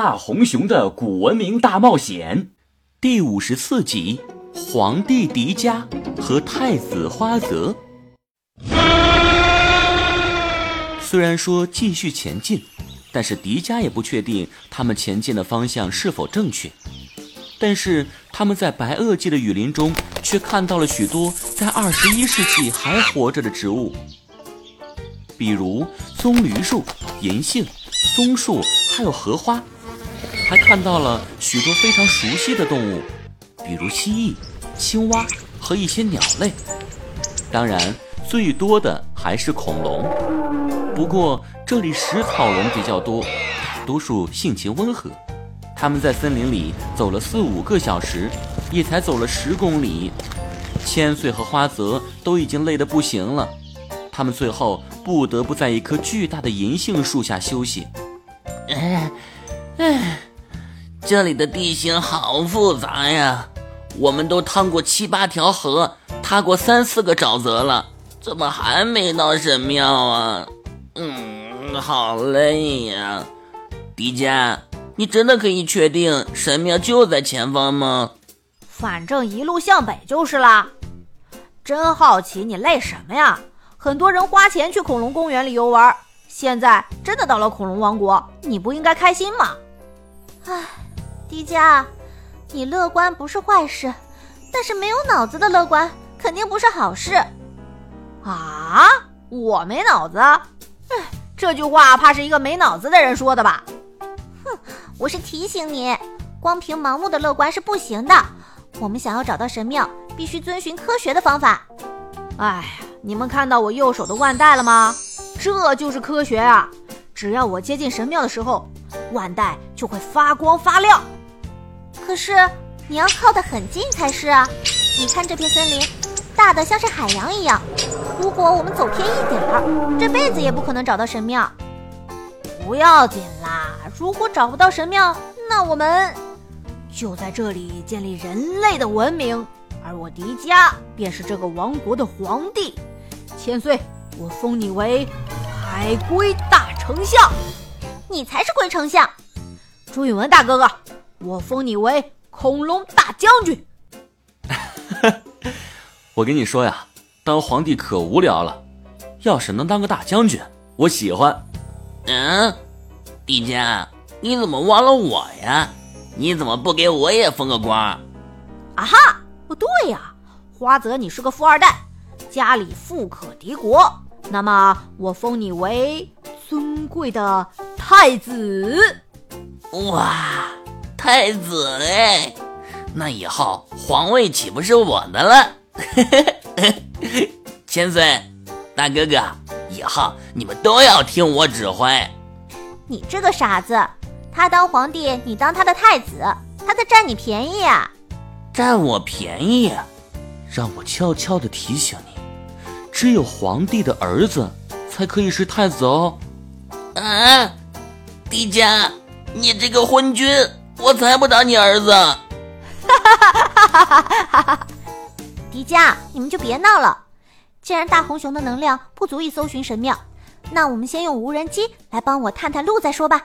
大红熊的古文明大冒险第五十四集：皇帝迪迦和太子花泽。虽然说继续前进，但是迪迦也不确定他们前进的方向是否正确。但是他们在白垩纪的雨林中，却看到了许多在二十一世纪还活着的植物，比如棕榈树、银杏、松树，还有荷花。还看到了许多非常熟悉的动物，比如蜥蜴、青蛙和一些鸟类。当然，最多的还是恐龙。不过这里食草龙比较多，多数性情温和。他们在森林里走了四五个小时，也才走了十公里。千岁和花泽都已经累得不行了，他们最后不得不在一棵巨大的银杏树下休息。哎，哎。这里的地形好复杂呀，我们都趟过七八条河，踏过三四个沼泽了，怎么还没到神庙啊？嗯，好累呀。迪迦，你真的可以确定神庙就在前方吗？反正一路向北就是啦。真好奇你累什么呀？很多人花钱去恐龙公园里游玩，现在真的到了恐龙王国，你不应该开心吗？唉。迪迦，你乐观不是坏事，但是没有脑子的乐观肯定不是好事。啊，我没脑子？哎，这句话怕是一个没脑子的人说的吧？哼，我是提醒你，光凭盲目的乐观是不行的。我们想要找到神庙，必须遵循科学的方法。哎呀，你们看到我右手的腕带了吗？这就是科学啊！只要我接近神庙的时候，腕带就会发光发亮。可是你要靠得很近才是啊！你看这片森林，大的像是海洋一样。如果我们走偏一点儿，这辈子也不可能找到神庙。不要紧啦，如果找不到神庙，那我们就在这里建立人类的文明，而我迪迦便是这个王国的皇帝。千岁，我封你为海龟大丞相。你才是龟丞相。朱允文大哥哥。我封你为恐龙大将军。我跟你说呀，当皇帝可无聊了，要是能当个大将军，我喜欢。嗯，迪迦，你怎么忘了我呀？你怎么不给我也封个官？啊哈，不对呀，花泽你是个富二代，家里富可敌国，那么我封你为尊贵的太子。哇！太子哎，那以后皇位岂不是我的了？千岁，大哥哥，以后你们都要听我指挥。你这个傻子，他当皇帝，你当他的太子，他在占你便宜啊！占我便宜？让我悄悄的提醒你，只有皇帝的儿子才可以是太子哦。啊，帝家，你这个昏君！我才不打你儿子！哈哈哈哈哈哈！迪迦，你们就别闹了。既然大红熊的能量不足以搜寻神庙，那我们先用无人机来帮我探探路再说吧。